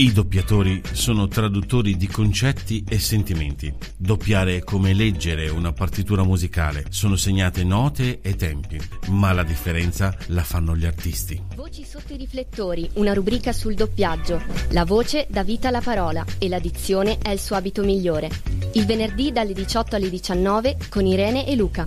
I doppiatori sono traduttori di concetti e sentimenti. Doppiare è come leggere una partitura musicale, sono segnate note e tempi, ma la differenza la fanno gli artisti. Voci sotto i riflettori, una rubrica sul doppiaggio. La voce dà vita alla parola e la dizione è il suo abito migliore. Il venerdì dalle 18 alle 19 con Irene e Luca.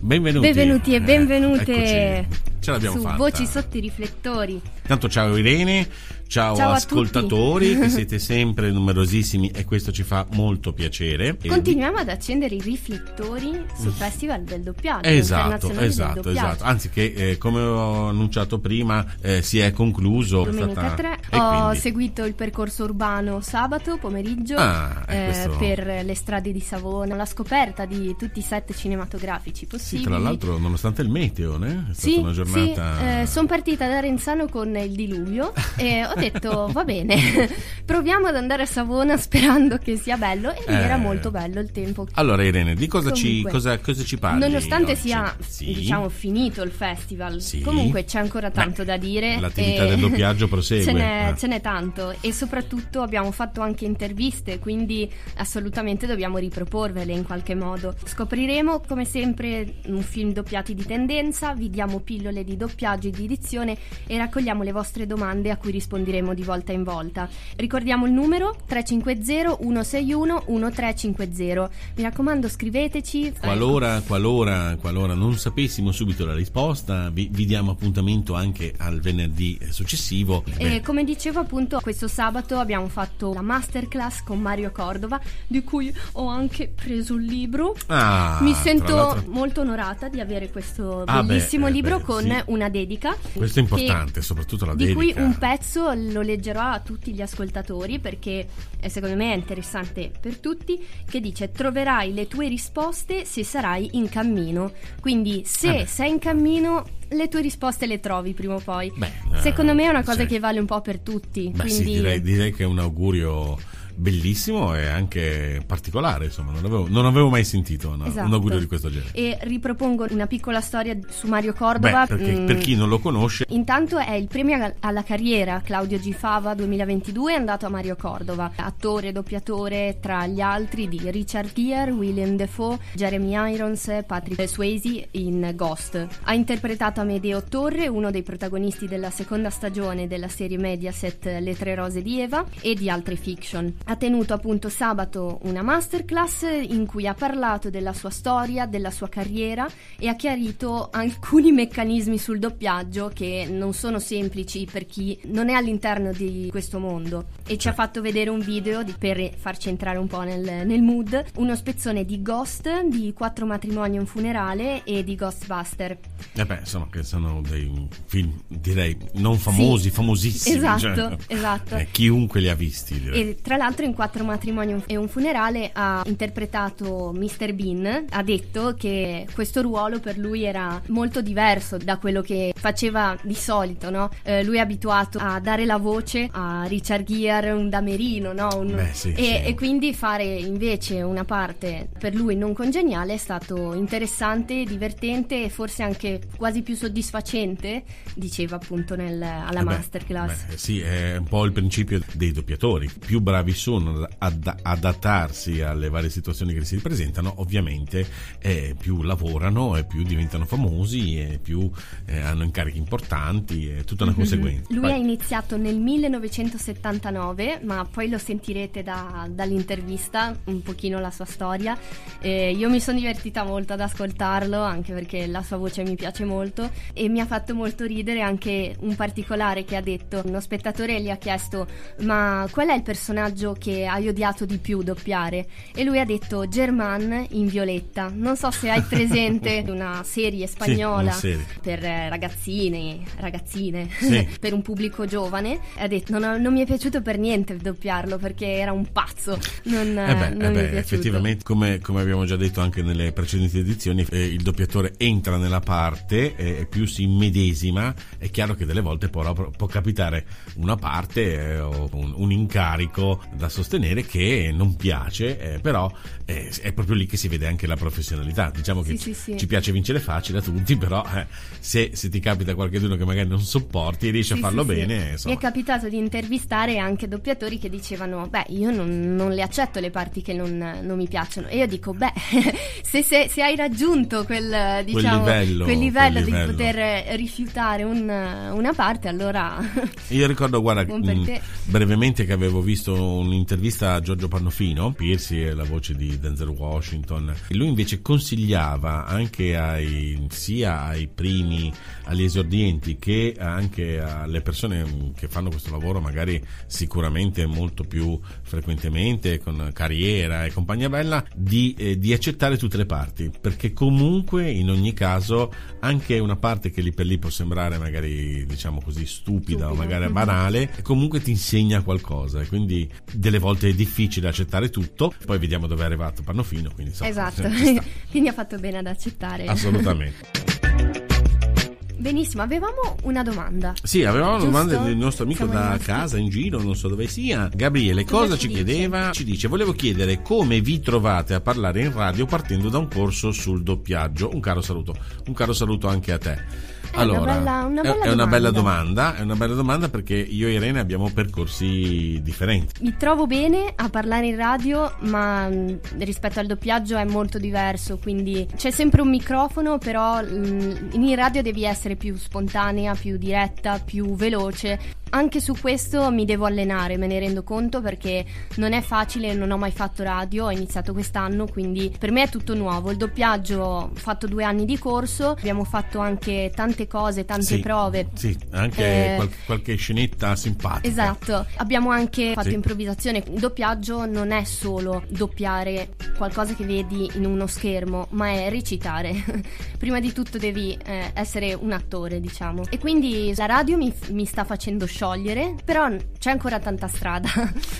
Benvenuti. Benvenuti e benvenute. Eh, Ce l'abbiamo su fatta. Voci sotto i riflettori. Tanto ciao Irene, ciao, Ciao ascoltatori che siete sempre numerosissimi e questo ci fa molto piacere. Continuiamo ad accendere i riflettori sul Festival del doppiaggio. Esatto, esatto, doppiaggio. esatto. Anzi, che eh, come ho annunciato prima, eh, si è concluso. Domenica stata- 3 e ho quindi- seguito il percorso urbano sabato pomeriggio Ah, eh, eh, questo- per le strade di Savona, la scoperta di tutti i set cinematografici Sì, possibili. tra l'altro, nonostante il meteo, né? è stata Sì, una giornata. sono partita da Renzano con il diluvio e ho detto va bene, proviamo ad andare a Savona sperando che sia bello e lì Eh. era molto bello il tempo. Allora, Irene, di cosa, ci, Comunque, cosa, cosa ci parli? Nonostante oggi? sia Sì. diciamo finito il festival, Sì. comunque c'è ancora tanto Beh, da dire. l'attività del doppiaggio prosegue. Ce n'è, Eh. ce n'è tanto e soprattutto abbiamo fatto anche interviste, quindi assolutamente dobbiamo riproporvele in qualche modo. Scopriremo come sempre un film doppiati di tendenza, vi diamo pillole di doppiaggio e di edizione e raccogliamo le vostre domande a cui risponderemo di volta in volta. Ricordiamo il numero 350 161 1350. Mi raccomando scriveteci. Qualora, qualora, qualora non sapessimo subito la risposta, vi, vi diamo appuntamento anche al venerdì successivo. E come dicevo appunto questo sabato abbiamo fatto la masterclass con Mario Cordova di cui ho anche preso il libro. ah, Mi sento molto onorata di avere questo Ah, beh, bellissimo eh, libro beh, con sì. una dedica. Questo è importante, soprattutto la di dedica. cui un pezzo lo leggerò a tutti gli ascoltatori perché eh, secondo me è interessante per tutti che dice troverai le tue risposte se sarai in cammino quindi se beh. sei in cammino le tue risposte le trovi prima o poi Beh, secondo eh, me è una cosa sì. che vale un po' per tutti Beh, sì, quindi direi, direi che è un augurio bellissimo e anche particolare, insomma, non avevo, non avevo mai sentito no, Esatto. un augurio di questo genere. e ripropongo una piccola storia su Mario Cordova Beh, perché mm, per chi non lo conosce, Intanto è il premio alla- carriera Claudio Gifava 2022 è andato a Mario Cordova, attore e doppiatore tra gli altri di Richard Gere, William Defoe, Jeremy Irons, Patrick Swayze in Ghost. Ha interpretato Amedeo Torre, uno dei protagonisti della seconda stagione della serie Mediaset Le tre rose di Eva e di altre fiction. Ha tenuto appunto sabato una masterclass in cui ha parlato della sua storia, della sua carriera e ha chiarito alcuni meccanismi sul doppiaggio che non sono semplici per chi non è all'interno di questo mondo. E ci ha fatto vedere un video di- per farci entrare un po' nel, nel mood, uno spezzone di Ghost, di Quattro matrimoni e un funerale e di Ghostbuster. eh beh, insomma, che sono dei film, direi, non famosi, Sì. famosissimi. Esatto, cioè, esatto. eh, chiunque li ha visti, direi. E tra l'altro in Quattro matrimoni e un funerale ha interpretato Mr. Bean, ha detto che questo ruolo per lui era molto diverso da quello che faceva di solito, no? Eh, lui è abituato a dare la voce a Richard Gere, un damerino, no? Un- Beh, sì, e, sì. e quindi fare invece una parte per lui non congeniale è stato interessante, divertente e forse anche quasi più soddisfacente, diceva appunto nel- alla Eh beh, masterclass. beh, sì, è un po' il principio dei doppiatori. Più bravi sono ad adattarsi alle varie situazioni che si presentano, ovviamente eh, più lavorano e più diventano famosi e più eh, hanno incarichi importanti, è tutta una conseguenza. Lui ha iniziato nel 1979, ma poi lo sentirete da- dall'intervista un pochino la sua storia. Eh, io mi sono divertita molto ad ascoltarlo, anche perché la sua voce mi piace molto e mi ha fatto molto ridere anche un particolare che ha detto. Uno spettatore gli ha chiesto "Ma qual è il personaggio che hai odiato di più doppiare?" E lui ha detto German in Violetta. Non so se hai presente una serie spagnola una serie. per eh, ragazzini, ragazzine, Sì. per un pubblico giovane. Ha detto: non, non mi è piaciuto per niente doppiarlo perché era un pazzo. Non, Eh beh, non eh beh, effettivamente, come, come abbiamo già detto anche nelle precedenti edizioni, eh, il doppiatore entra nella parte eh, e più si immedesima. È chiaro che delle volte può, può capitare una parte eh, o un, un incarico da sostenere che non piace, eh, però eh, è proprio lì che si vede anche la professionalità. Diciamo che sì, sì, ci piace vincere facile a tutti, però eh, se, se, ti capita qualcuno che magari non sopporti, riesci a farlo bene. Mi è capitato di intervistare anche doppiatori che dicevano: Beh, io non, non le accetto le parti che non, non, mi piacciono. E io dico: Beh, se, se, se hai raggiunto quel, diciamo, quel livello, quel livello quel livello. di poter rifiutare un, una parte, allora. io ricordo, guarda, mh, brevemente che avevo visto un'intervista a Giorgio Pannofino, Piersi è la voce di Denzel Washington. E lui invece consigliava anche ai, sia ai primi, agli esordienti, che anche alle persone che fanno questo lavoro, magari sicuramente molto più frequentemente, con carriera e compagnia bella, di, eh, di accettare tutte le parti, perché comunque in ogni caso anche una parte che lì per lì può sembrare magari diciamo così stupida Stupido. o magari banale, comunque ti insegna qualcosa e quindi delle volte è difficile accettare tutto, poi vediamo dove è arrivato Pannofino. Quindi, insomma, esatto, quindi ha fatto bene ad accettare. Assolutamente. Benissimo, avevamo una domanda. Sì, avevamo una domanda del nostro amico Siamo da rimasti... casa, in giro, non so dove sia. Gabriele, cosa, cosa ci, ci chiedeva? Ci dice, volevo chiedere come vi trovate a parlare in radio partendo da un corso sul doppiaggio. Un caro saluto, un caro saluto anche a te. Allora, una bella, una bella è, una bella domanda, è una bella domanda perché io e Irene abbiamo percorsi differenti. Mi trovo bene a parlare in radio, ma rispetto al doppiaggio è molto diverso, quindi c'è sempre un microfono, però in radio devi essere più spontanea, più diretta, più veloce anche su questo mi devo allenare, me ne rendo conto perché non è facile, non ho mai fatto radio, ho iniziato quest'anno, quindi per me è tutto nuovo. Il doppiaggio ho fatto due anni di corso, abbiamo fatto anche tante cose, tante sì, prove. Sì, anche eh, qualche, qualche, scenetta simpatica. Esatto, abbiamo anche fatto sì. improvvisazione. Il doppiaggio non è solo doppiare qualcosa che vedi in uno schermo, ma è recitare. Prima di tutto devi eh, essere un attore, diciamo. E quindi la radio mi, mi sta facendo show sciogliere, però c'è ancora tanta strada.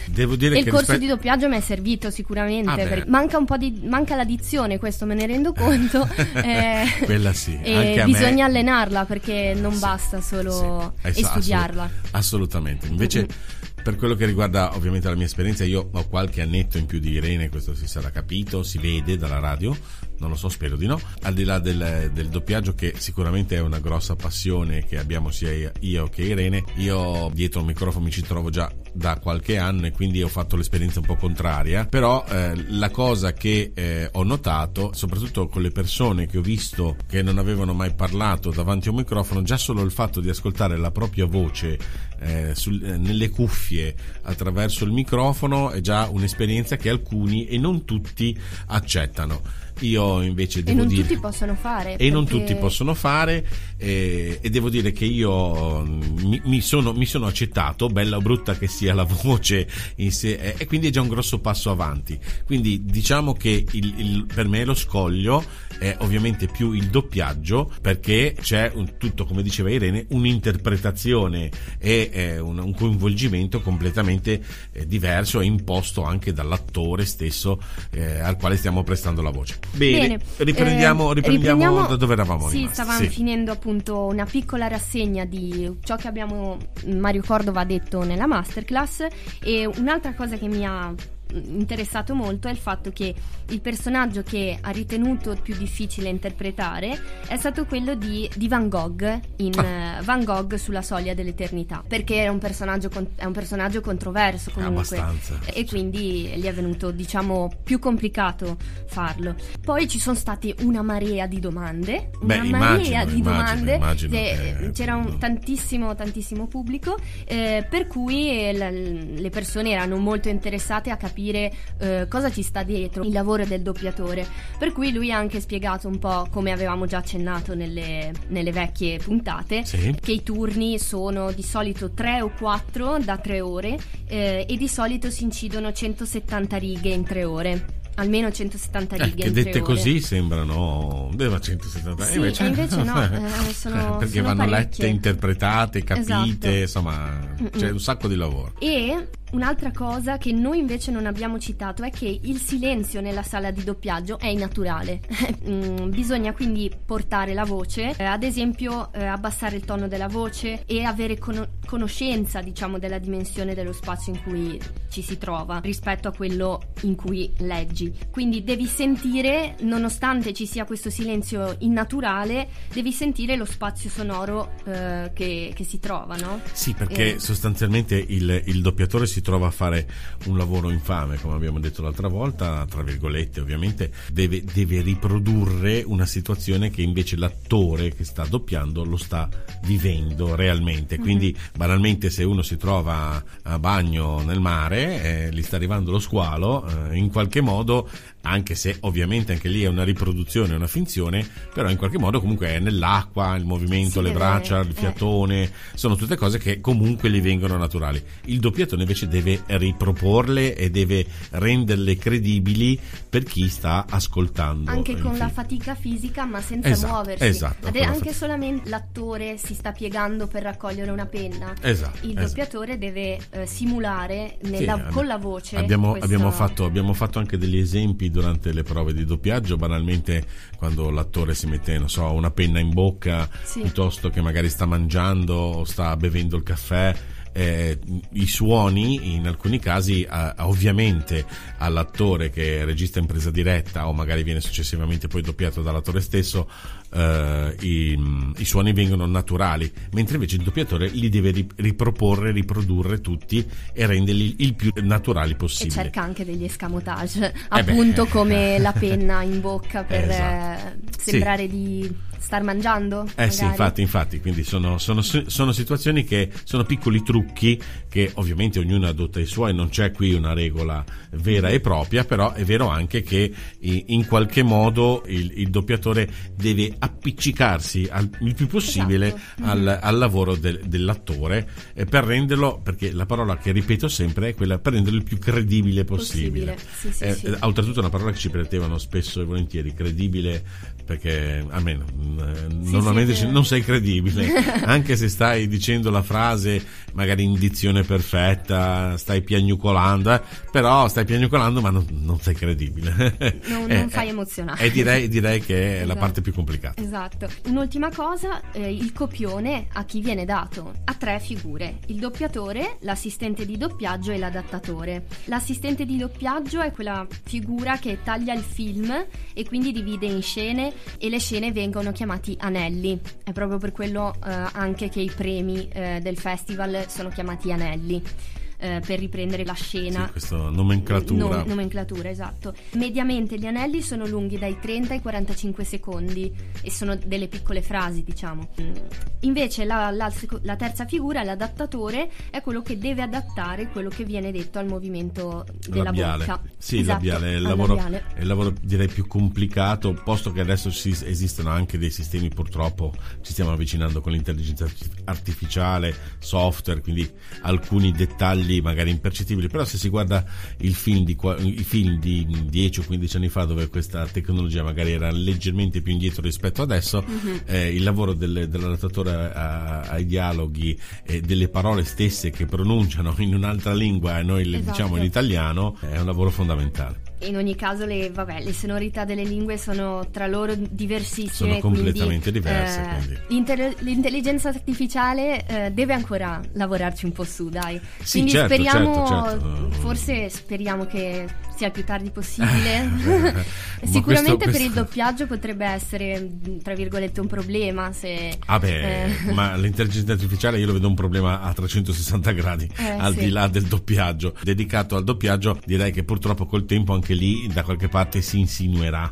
Devo dire e che il corso rispe... di doppiaggio mi è servito sicuramente. Ah manca un po' di manca la dizione, questo me ne rendo conto. eh, Quella sì. E bisogna me... allenarla perché non sì, basta solo sì. studiarla. assolutamente. Invece. Mm-hmm per quello che riguarda ovviamente la mia esperienza, io ho qualche annetto in più di Irene, questo si sarà capito, si vede dalla radio, non lo so, spero di no. Al di là del, del doppiaggio, che sicuramente è una grossa passione che abbiamo sia io che Irene, io dietro il microfono mi ci trovo già da qualche anno e quindi ho fatto l'esperienza un po' contraria. Però eh, la cosa che eh, ho notato, soprattutto con le persone che ho visto che non avevano mai parlato davanti a un microfono, già solo il fatto di ascoltare la propria voce eh, sul, eh, nelle cuffie attraverso il microfono è già un'esperienza che alcuni e non tutti accettano. Io invece devo e non dire... tutti possono fare. E perché... non tutti possono fare eh, e devo dire che io mm, mi, mi, sono, mi, sono, accettato, bella o brutta che sia la voce in sé, eh, e quindi è già un grosso passo avanti. Quindi diciamo che il, il, per me lo scoglio è ovviamente più il doppiaggio perché c'è un, tutto, come diceva Irene, un'interpretazione e eh, un, un, coinvolgimento completamente eh, diverso e imposto anche dall'attore stesso eh, al quale stiamo prestando la voce. Bene, Bene. Riprendiamo, eh, riprendiamo, riprendiamo, da dove eravamo sì, rimasti. Stavamo sì, finendo appunto una piccola rassegna di ciò che abbiamo Mario Cordova ha detto nella masterclass e un'altra cosa che mi ha interessato molto è il fatto che il personaggio che ha ritenuto più difficile interpretare è stato quello di, di Van Gogh in ah. uh, Van Gogh sulla soglia dell'eternità perché è un personaggio, è un personaggio controverso comunque Abbastanza. e quindi gli è venuto diciamo più complicato farlo poi ci sono state una marea di domande Beh, una immagino, marea di immagino, domande immagino che... c'era un tantissimo tantissimo pubblico eh, per cui eh, le persone erano molto interessate a capire capire eh, cosa ci sta dietro il lavoro del doppiatore. Per cui lui ha anche spiegato un po' come avevamo già accennato nelle, nelle vecchie puntate, sì. che i turni sono di solito 3 o 4 da 3 ore eh, e di solito si incidono 170 righe in 3 ore almeno 170 eh, righe. che dette così sembrano. Beh, 170 sì, invece, invece no, eh, sono, perché sono vanno parecchie. lette, interpretate, capite, esatto. insomma, c'è un sacco di lavoro. E un'altra cosa che noi invece non abbiamo citato è che il silenzio nella sala di doppiaggio è innaturale. Mm, bisogna quindi portare la voce, eh, ad esempio eh, abbassare il tono della voce e avere con- conoscenza, diciamo, della dimensione dello spazio in cui ci si trova rispetto a quello in cui leggi. Quindi devi sentire, nonostante ci sia questo silenzio innaturale, devi sentire lo spazio sonoro eh, che, che, si trova, no? Sì, perché e... sostanzialmente il, il doppiatore si trova a fare un lavoro infame, come abbiamo detto l'altra volta, tra virgolette ovviamente, deve, deve riprodurre una situazione che invece l'attore che sta doppiando lo sta vivendo realmente. Mhm. Quindi mm-hmm. banalmente se uno si trova a bagno nel mare, eh, gli sta arrivando lo squalo, eh, in qualche modo anche se ovviamente anche lì è una riproduzione, una finzione, però in qualche modo comunque è nell'acqua, il movimento, sì, le braccia, il eh. fiatone, eh. sono tutte cose che comunque gli vengono naturali. Il doppiatore invece deve riproporle e deve renderle credibili per chi sta ascoltando. Anche con la fatica fisica, ma senza esatto, muoversi. Esatto. Ade- anche fatica. solamente l'attore si sta piegando per raccogliere una penna. Esatto. Il doppiatore esatto. deve eh, simulare nella, sì, con la voce. Abbiamo, questa... abbiamo, fatto, abbiamo fatto anche degli esempi durante le prove di doppiaggio, banalmente quando l'attore si mette, non so, una penna in bocca sì. piuttosto che magari sta mangiando o sta bevendo il caffè eh, i suoni in alcuni casi eh, ovviamente all'attore che regista in presa diretta o magari viene successivamente poi doppiato dall'attore stesso eh, i, i, suoni vengono naturali mentre invece il doppiatore li deve riproporre riprodurre tutti e renderli il più naturali possibile e cerca anche degli escamotage eh appunto beh. come la penna in bocca per esatto. Eh, sembrare sì. di star mangiando. Eh magari. sì, infatti, infatti, quindi sono, sono, sono, situazioni che sono piccoli trucchi che ovviamente ognuno adotta i suoi, non c'è qui una regola vera e propria, però è vero anche che in qualche modo il, il doppiatore deve appiccicarsi al, il più possibile esatto. al, mm-hmm. al, lavoro del, dell'attore eh, per renderlo, perché la parola che ripeto sempre è quella per renderlo il più credibile possibile. possibile. Sì, sì, eh, sì. Oltretutto è una parola che ci pretevano spesso e volentieri, credibile perché almeno sì, normalmente sì, non sei credibile, anche se stai dicendo la frase magari in dizione perfetta, stai piagnucolando, eh, però stai piagnucolando ma non, non sei credibile. Non, eh, non fai emozionare. E direi, direi, che è esatto. la parte più complicata. Esatto. Un'ultima cosa, eh, il copione a chi viene dato? A tre figure, il doppiatore, l'assistente di doppiaggio e l'adattatore. L'assistente di doppiaggio è quella figura che taglia il film e quindi divide in scene e le scene vengono chiamati anelli. È proprio per quello eh, anche che i premi eh, del festival sono chiamati anelli eh, per riprendere la scena. Sì, questa nomenclatura. No, nomenclatura, esatto. Mediamente gli anelli sono lunghi dai 30 ai 45 secondi e sono delle piccole frasi, diciamo. Invece la, la, la terza figura, l'adattatore, è quello che deve adattare quello che viene detto al movimento della labiale. bocca. Sì, esatto, labiale, è il, lavoro, labiale. è il lavoro direi più complicato, posto che adesso si, esistono anche dei sistemi purtroppo, ci stiamo avvicinando con l'intelligenza artificiale, software, quindi alcuni dettagli dettagli magari impercettibili, però se si guarda il film di, i film di 10 o 15 anni fa dove questa tecnologia magari era leggermente più indietro rispetto adesso, mm-hmm. eh, il lavoro del, dell'adattatore ai dialoghi e delle parole stesse che pronunciano in un'altra lingua e noi le esatto. diciamo in italiano è un lavoro fondamentale in ogni caso le, vabbè, le, sonorità delle lingue sono tra loro diversissime. Sono completamente quindi, diverse. Eh, l'inter- l'intelligenza artificiale eh, deve ancora lavorarci un po' su, dai. Sì, quindi certo, speriamo, certo, certo. forse speriamo che sia il più tardi possibile. Sicuramente questo, questo... per il doppiaggio potrebbe essere, tra virgolette, un problema. Se, ah beh, eh... ma l'intelligenza artificiale io lo vedo un problema a 360 gradi, eh, al sì. di là del doppiaggio. Dedicato al doppiaggio direi che purtroppo col tempo anche lì da qualche parte si insinuerà.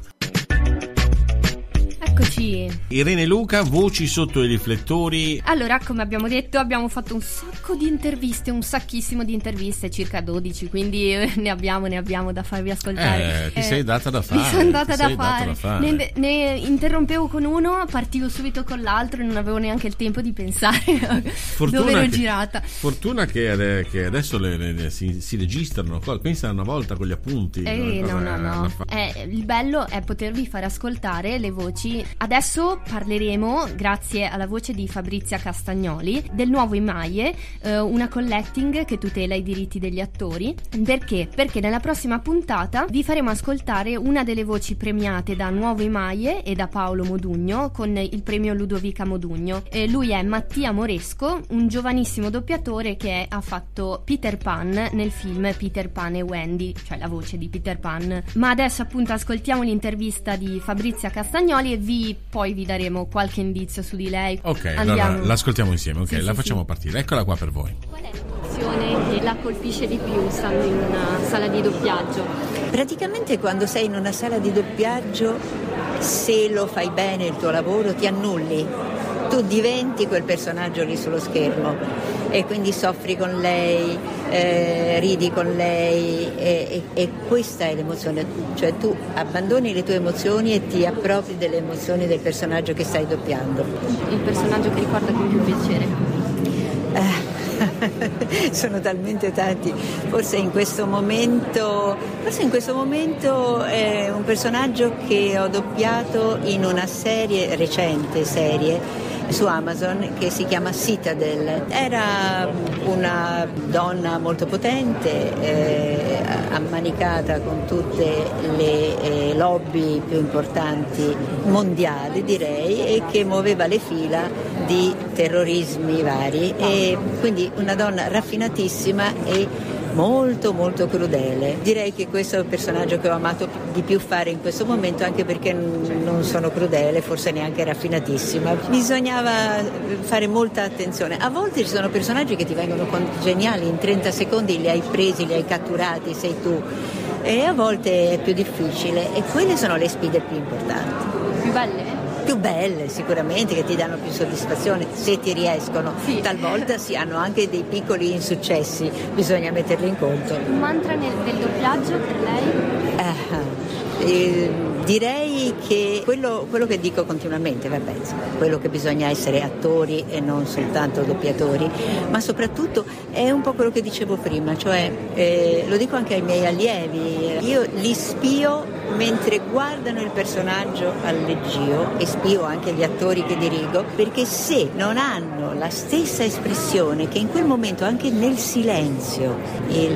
Eccoci. Irene Luca, voci sotto i riflettori. Allora, come abbiamo detto, abbiamo fatto un sacco di interviste, un sacchissimo di interviste, circa 12, quindi ne abbiamo, ne abbiamo da farvi ascoltare. Eh, ti eh, sei data da fare. Mi sono data, da fare. da fare. Ne, ne, interrompevo con uno, partivo subito con l'altro e non avevo neanche il tempo di pensare dove ero che, girata. Fortuna che, che adesso le, le, si, si, registrano, pensa una volta con gli appunti. Eh, no, no, no. no. Eh, il bello è potervi far ascoltare le voci Adesso parleremo, grazie alla voce di Fabrizia Castagnoli, del nuovo Imaie, eh, una collecting che tutela i diritti degli attori. Perché? Perché nella prossima puntata vi faremo ascoltare una delle voci premiate da Nuovo Imaie e da Paolo Modugno con il premio Ludovica Modugno. Eh, lui è Mattia Moresco, un giovanissimo doppiatore che ha fatto Peter Pan nel film Peter Pan e Wendy, cioè la voce di Peter Pan. Ma adesso appunto ascoltiamo l'intervista di Fabrizia Castagnoli e vi, poi vi daremo qualche indizio su di lei. Ok, Andiamo. allora l'ascoltiamo insieme, ok, sì, la sì, facciamo sì. partire. Eccola qua per voi. Qual è l'emozione che la colpisce di più stando in una sala di doppiaggio? Praticamente quando sei in una sala di doppiaggio, se lo fai bene il tuo lavoro, ti annulli. Tu diventi quel personaggio lì sullo schermo e quindi soffri con lei, eh, ridi con lei e, e, e, questa è l'emozione, cioè tu abbandoni le tue emozioni e ti appropri delle emozioni del personaggio che stai doppiando. Il personaggio che ricorda con più piacere? Eh, sono talmente tanti, forse in questo momento, forse in questo momento è un personaggio che ho doppiato in una serie recente serie su Amazon che si chiama Citadel. Era una donna molto potente, eh, ammanicata con tutte le eh, lobby più importanti mondiali direi e che muoveva le fila di terrorismi vari e quindi una donna raffinatissima e molto molto crudele. Direi che questo è il personaggio che ho amato di più fare in questo momento anche perché non sono crudele, forse neanche raffinatissima. Bisognava fare molta attenzione. A volte ci sono personaggi che ti vengono geniali, in 30 secondi li hai presi, li hai catturati, sei tu. E a volte è più difficile e quelle sono le sfide più importanti. Più belle? Più belle sicuramente, che ti danno più soddisfazione se ti riescono. Sì. Talvolta si hanno anche dei piccoli insuccessi, bisogna metterli in conto. Un mantra nel, del doppiaggio per lei? Uh, eh, direi che quello, quello, che dico continuamente, vabbè, quello che bisogna essere attori e non soltanto doppiatori, ma soprattutto è un po' quello che dicevo prima, cioè eh, lo dico anche ai miei allievi, io li spio mentre guardano il personaggio al leggio e spio anche gli attori che dirigo, perché se non hanno la stessa espressione che in quel momento anche nel silenzio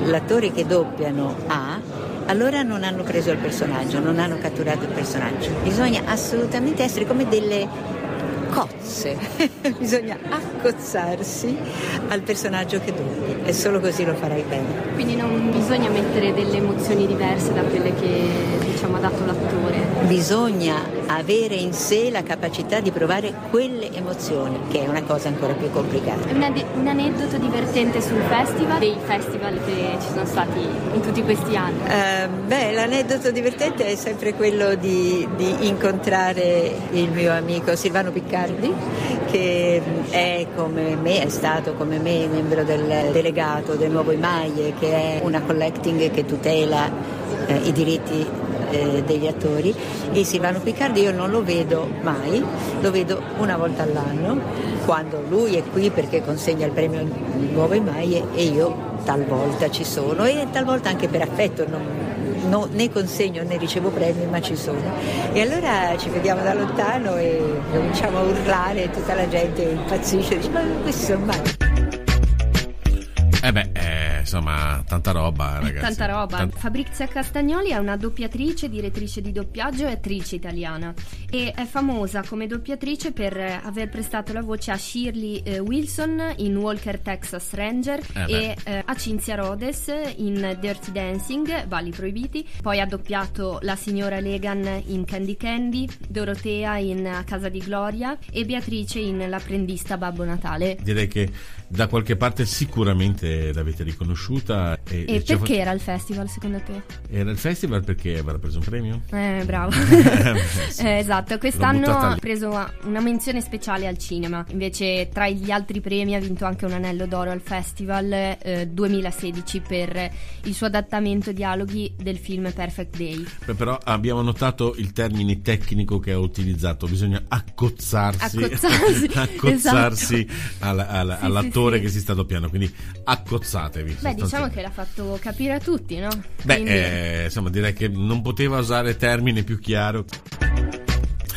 l'attore che doppiano ha, allora non hanno preso il personaggio, non hanno catturato il personaggio. Bisogna assolutamente essere come delle cozze, bisogna accozzarsi al personaggio che doppi e solo così lo farai bene. Quindi non bisogna mettere delle emozioni diverse da quelle che diciamo, ha dato l'attore. Bisogna avere in sé la capacità di provare quelle emozioni, che è una cosa ancora più complicata. Un, ad- un aneddoto divertente sul festival, dei festival che ci sono stati in tutti questi anni? Uh, beh, l'aneddoto divertente è sempre quello di, di incontrare il mio amico Silvano Piccardi che è come me, è stato come me membro del delegato del Nuovo Imaie che è una collecting che tutela eh, i diritti eh, degli attori e Silvano Piccardi io non lo vedo mai, lo vedo una volta all'anno quando lui è qui perché consegna il premio Nuovo Imaie e io talvolta ci sono e talvolta anche per affetto non, no, né consegno né ricevo premi, ma ci sono. E allora ci vediamo da lontano e cominciamo a urlare e tutta la gente impazzisce, dice ma questi sono matti. Eh beh, eh, insomma, tanta roba, ragazzi. Tanta roba. Tant- Fabrizia Castagnoli è una doppiatrice, direttrice di doppiaggio e attrice italiana e è famosa come doppiatrice per aver prestato la voce a Shirley eh, Wilson in Walker Texas Ranger eh e eh, a Cinzia Rhodes in Dirty Dancing, Valli Proibiti. Poi ha doppiato la signora Legan in Candy Candy, Dorotea in Casa di Gloria e Beatrice in L'apprendista Babbo Natale. Direi che da qualche parte sicuramente l'avete riconosciuta. E, e perché fatto... era il festival secondo te? Era il festival perché aveva preso un premio? Eh, bravo. sì. eh, esatto, quest'anno ha preso una menzione speciale al cinema. Invece tra gli altri premi ha vinto anche un anello d'oro al festival eh, 2016 per il suo adattamento dialoghi del film Perfect Day. Beh, però abbiamo notato il termine tecnico che ha utilizzato, bisogna accozzarsi, accozzarsi, accozzarsi esatto. alla, alla, sì, all'attore attore sì. che si sta doppiando, quindi accozzatevi. Beh, diciamo che l'ha fatto capire a tutti, no? Beh, quindi... eh, insomma, direi che non poteva usare termine più chiaro.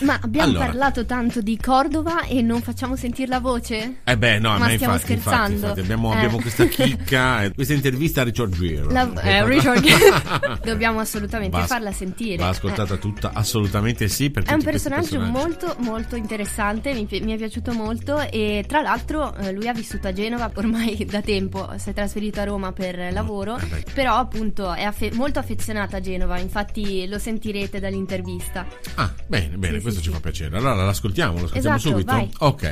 Ma abbiamo Allora. parlato tanto di Cordova e non facciamo sentire la voce? Eh beh, no, Ma ma, stiamo infatti, infatti, scherzando. infatti, abbiamo, Eh. abbiamo questa chicca, eh, questa intervista a Richard Gere. La- eh, Richard- Dobbiamo assolutamente Va farla sentire. Va ascoltata Eh. tutta, assolutamente sì. È un personaggio personaggi. molto molto interessante, mi, mi è piaciuto molto e tra l'altro eh, lui ha vissuto a Genova ormai da tempo, si è trasferito a Roma per lavoro, eh beh. però appunto è affe- molto affezionato a Genova, infatti lo sentirete dall'intervista. Ah, bene, bene, Sì, questo ci fa piacere. Allora l'ascoltiamo, lo ascoltiamo Esatto, subito. vai. Ok,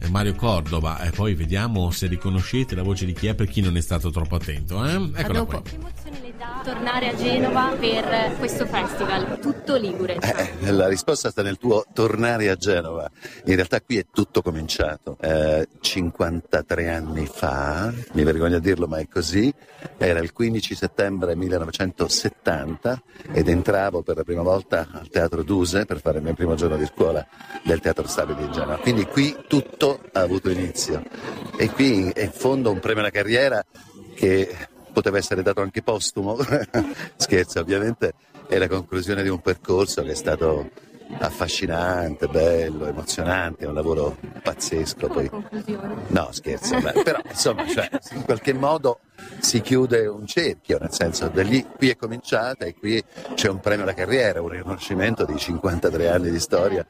Eh, Mario Cordova, e poi vediamo se riconoscete la voce di chi è per chi non è stato troppo attento. Eh? Eccola qua. Che emozione le dà tornare a Genova per questo festival, tutto Ligure? Eh, la risposta sta nel tuo tornare a Genova. In realtà qui è tutto cominciato. Eh, 53 anni fa, mi vergogno a dirlo ma è così, era il 15 settembre 1970 ed entravo per la prima volta al Teatro Duse per fare il mio primo giorno di scuola del Teatro Stabile di Genova. Quindi qui tutto ha avuto inizio e qui è in fondo un premio alla carriera che poteva essere dato anche postumo, scherzo ovviamente, è la conclusione di un percorso che è stato affascinante, bello, emozionante, è un lavoro pazzesco. Poi... No, scherzo, beh, però insomma, cioè, in qualche modo si chiude un cerchio, nel senso da lì qui è cominciata e qui c'è un premio alla carriera, un riconoscimento di 53 anni di storia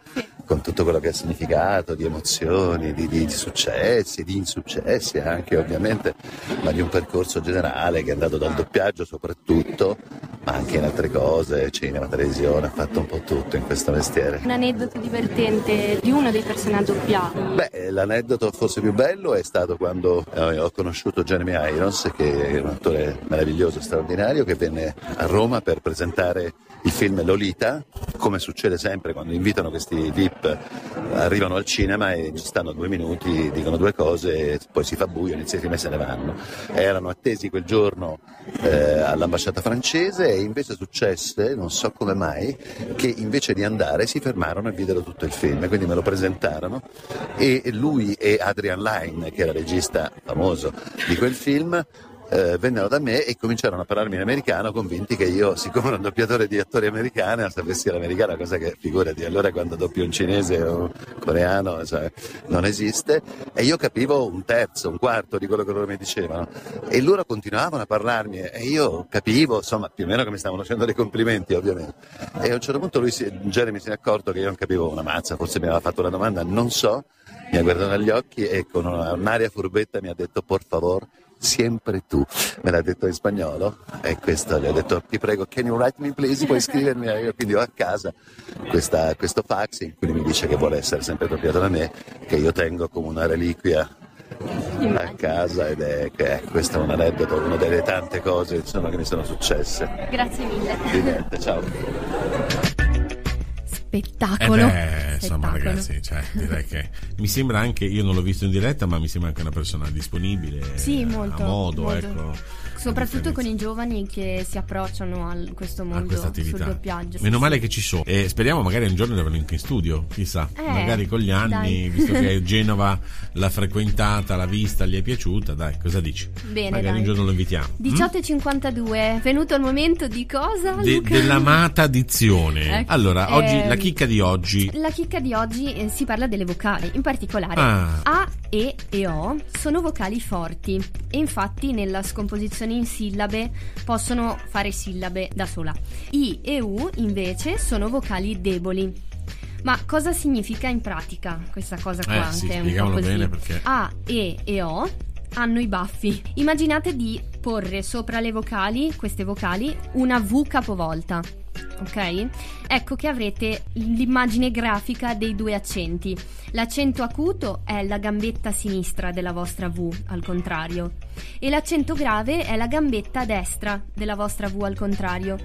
con tutto quello che ha significato, di emozioni, di, di- di successi, di insuccessi anche ovviamente, ma di un percorso generale che è andato dal doppiaggio soprattutto, ma anche in altre cose, cinema, televisione, ha fatto un po' tutto in questo mestiere. Un aneddoto divertente di uno dei personaggi doppiati. Beh, l'aneddoto forse più bello è stato quando eh, ho conosciuto Jeremy Irons, che è un attore meraviglioso, straordinario, che venne a Roma per presentare il film Lolita, come succede sempre quando invitano questi VIP, arrivano al cinema e ci stanno due minuti, dicono due cose, poi si fa buio, inizia il film e se ne vanno. Erano attesi quel giorno eh, all'ambasciata francese e invece successe, non so come mai, che invece di andare si fermarono e videro tutto il film, quindi me lo presentarono e lui e Adrian Lyne, che era regista famoso di quel film, eh, vennero da me e cominciarono a parlarmi in americano convinti che io, siccome ero un doppiatore di attori americani, sapessi l'americano, cosa che figurati, allora quando doppio un cinese o un coreano cioè, non esiste, e io capivo un terzo, un quarto di quello che loro mi dicevano. E loro continuavano a parlarmi e io capivo, insomma, più o meno che mi stavano facendo dei complimenti ovviamente. E a un certo punto lui, si, Jeremy si è accorto che io non capivo una mazza, forse mi aveva fatto una domanda, non so, mi ha guardato negli occhi e con una- un'aria furbetta mi ha detto por favor sempre tu. Me l'ha detto in spagnolo? E questo gli ho detto ti prego can you write me please? Puoi scrivermi io quindi ho a casa questa- questo fax in cui mi dice che vuole essere sempre doppiato da me che io tengo come una reliquia a casa ed è che questo è un aneddoto una delle tante cose insomma, che mi sono successe. Grazie mille. di niente ciao Eh Spettacolo. beh, insomma, Spettacolo. ragazzi, cioè, direi che mi sembra anche, io non l'ho visto in diretta, ma mi sembra anche una persona disponibile, Sì, eh, molto. a modo, molto. ecco. Soprattutto a con i giovani che si approcciano a questo a mondo questa sul doppiaggio. Meno male che ci sono. E speriamo magari un giorno di averlo anche in studio, chissà. Eh, magari con gli anni, dai. visto che Genova l'ha frequentata, l'ha vista, gli è piaciuta, dai, cosa dici? Bene, magari dai. un giorno lo invitiamo. mm? 18.52, venuto il momento di cosa? De- Luca? dell'amata dizione. Ecco. Allora, oggi Ehm, la chicca di oggi. La chicca di oggi eh, si parla delle vocali, in particolare Ah. A, E e O sono vocali forti e infatti nella scomposizione in sillabe possono fare sillabe da sola. I e U invece sono vocali deboli. Ma cosa significa in pratica questa cosa qua? Eh, sì, spieghiamolo bene perché- A, E e O hanno i baffi. Immaginate di porre sopra le vocali, queste vocali, una V capovolta. Ok? Ecco che avrete l'immagine grafica dei due accenti. L'accento acuto è la gambetta sinistra della vostra V, al contrario. E l'accento grave è la gambetta destra della vostra V, al contrario.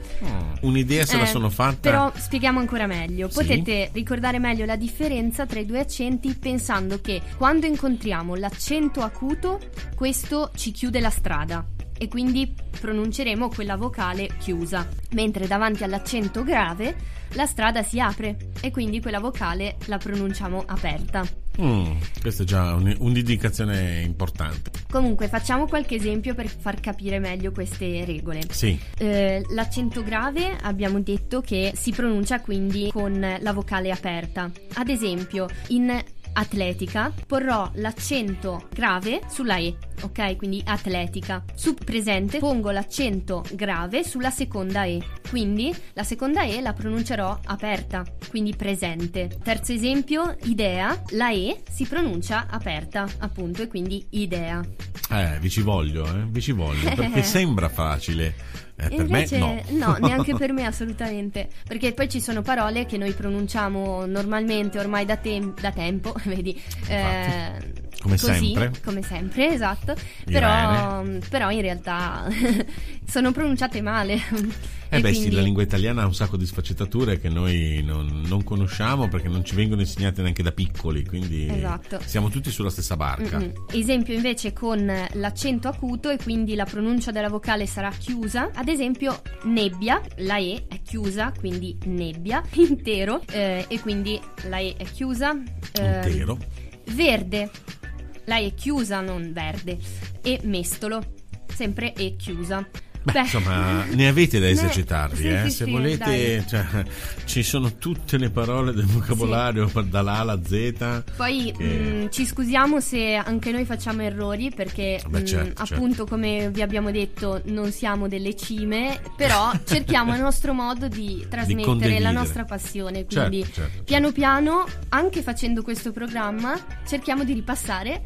Un'idea se la Eh, sono fatta. Però spieghiamo ancora meglio. Sì. Potete ricordare meglio la differenza tra i due accenti pensando che quando incontriamo l'accento acuto, questo ci chiude la strada e quindi pronunceremo quella vocale chiusa, mentre davanti all'accento grave la strada si apre e quindi quella vocale la pronunciamo aperta. Mm, questa è già un, un'indicazione importante. Comunque, facciamo qualche esempio per far capire meglio queste regole. Sì. Eh, l'accento grave abbiamo detto che si pronuncia quindi con la vocale aperta. Ad esempio, in atletica, porrò l'accento grave sulla E, ok? Quindi atletica. Su presente pongo l'accento grave sulla seconda E, quindi la seconda E la pronuncerò aperta, quindi presente. Terzo esempio, idea, la E si pronuncia aperta, appunto, e quindi idea. Eh, vi ci voglio, eh, vi ci voglio, perché sembra facile. Eh, per Invece, me no. no, neanche per me assolutamente. Perché poi ci sono parole che noi pronunciamo normalmente ormai da, tem- da tempo, vedi. Eh, come così, sempre. Come sempre, esatto. Però, però, in realtà sono pronunciate male. Eh beh quindi... sì, la lingua italiana ha un sacco di sfaccettature che noi non, non, conosciamo perché non ci vengono insegnate neanche da piccoli, quindi esatto. siamo tutti sulla stessa barca. Mm-hmm. Esempio invece con l'accento acuto e quindi la pronuncia della vocale sarà chiusa, ad esempio nebbia, la E è chiusa, quindi nebbia, intero, eh, e quindi la E è chiusa. Eh, intero. Verde, la è chiusa, non verde, e mestolo, sempre E chiusa. Beh, Beh, insomma, ne avete da esercitarvi, sì, eh? Sì, se sì, volete, cioè, ci sono tutte le parole del vocabolario dall'A alla Z. Poi che... mh, mm, ci scusiamo se anche noi facciamo errori, perché Beh, mm, certo, mh, certo. appunto, come vi abbiamo detto, non siamo delle cime, però cerchiamo il nostro modo di trasmettere di la nostra passione. Quindi, certo, certo, piano certo. piano, anche facendo questo programma, cerchiamo di ripassare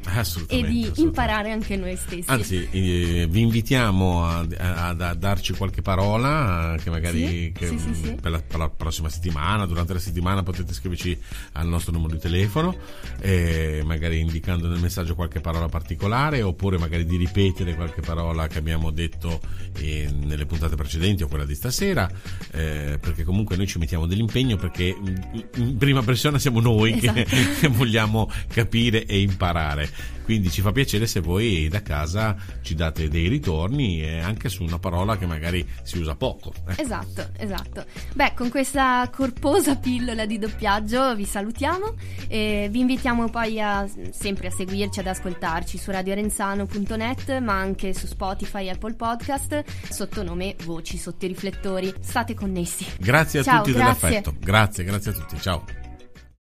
e di imparare anche noi stessi. Anzi, eh, vi invitiamo a, a a, darci qualche parola che magari sì, che sì, sì, per, la, per, la, prossima settimana, durante la settimana potete scriverci al nostro numero di telefono, eh, magari indicando nel messaggio qualche parola particolare oppure magari di ripetere qualche parola che abbiamo detto eh, nelle puntate precedenti o quella di stasera, eh, perché comunque noi ci mettiamo dell'impegno perché in prima persona siamo noi esatto. che, che vogliamo capire e imparare. Quindi ci fa piacere se voi da casa ci date dei ritorni e anche su una parola che magari si usa poco. Eh. Esatto, esatto. Beh, con questa corposa pillola di doppiaggio vi salutiamo e vi invitiamo poi a, sempre a seguirci, ad ascoltarci su radiorenzano.net ma anche su Spotify e Apple Podcast sotto nome Voci sotto i riflettori. State connessi. Grazie a Ciao, tutti grazie. dell'affetto. Grazie, grazie a tutti. Ciao.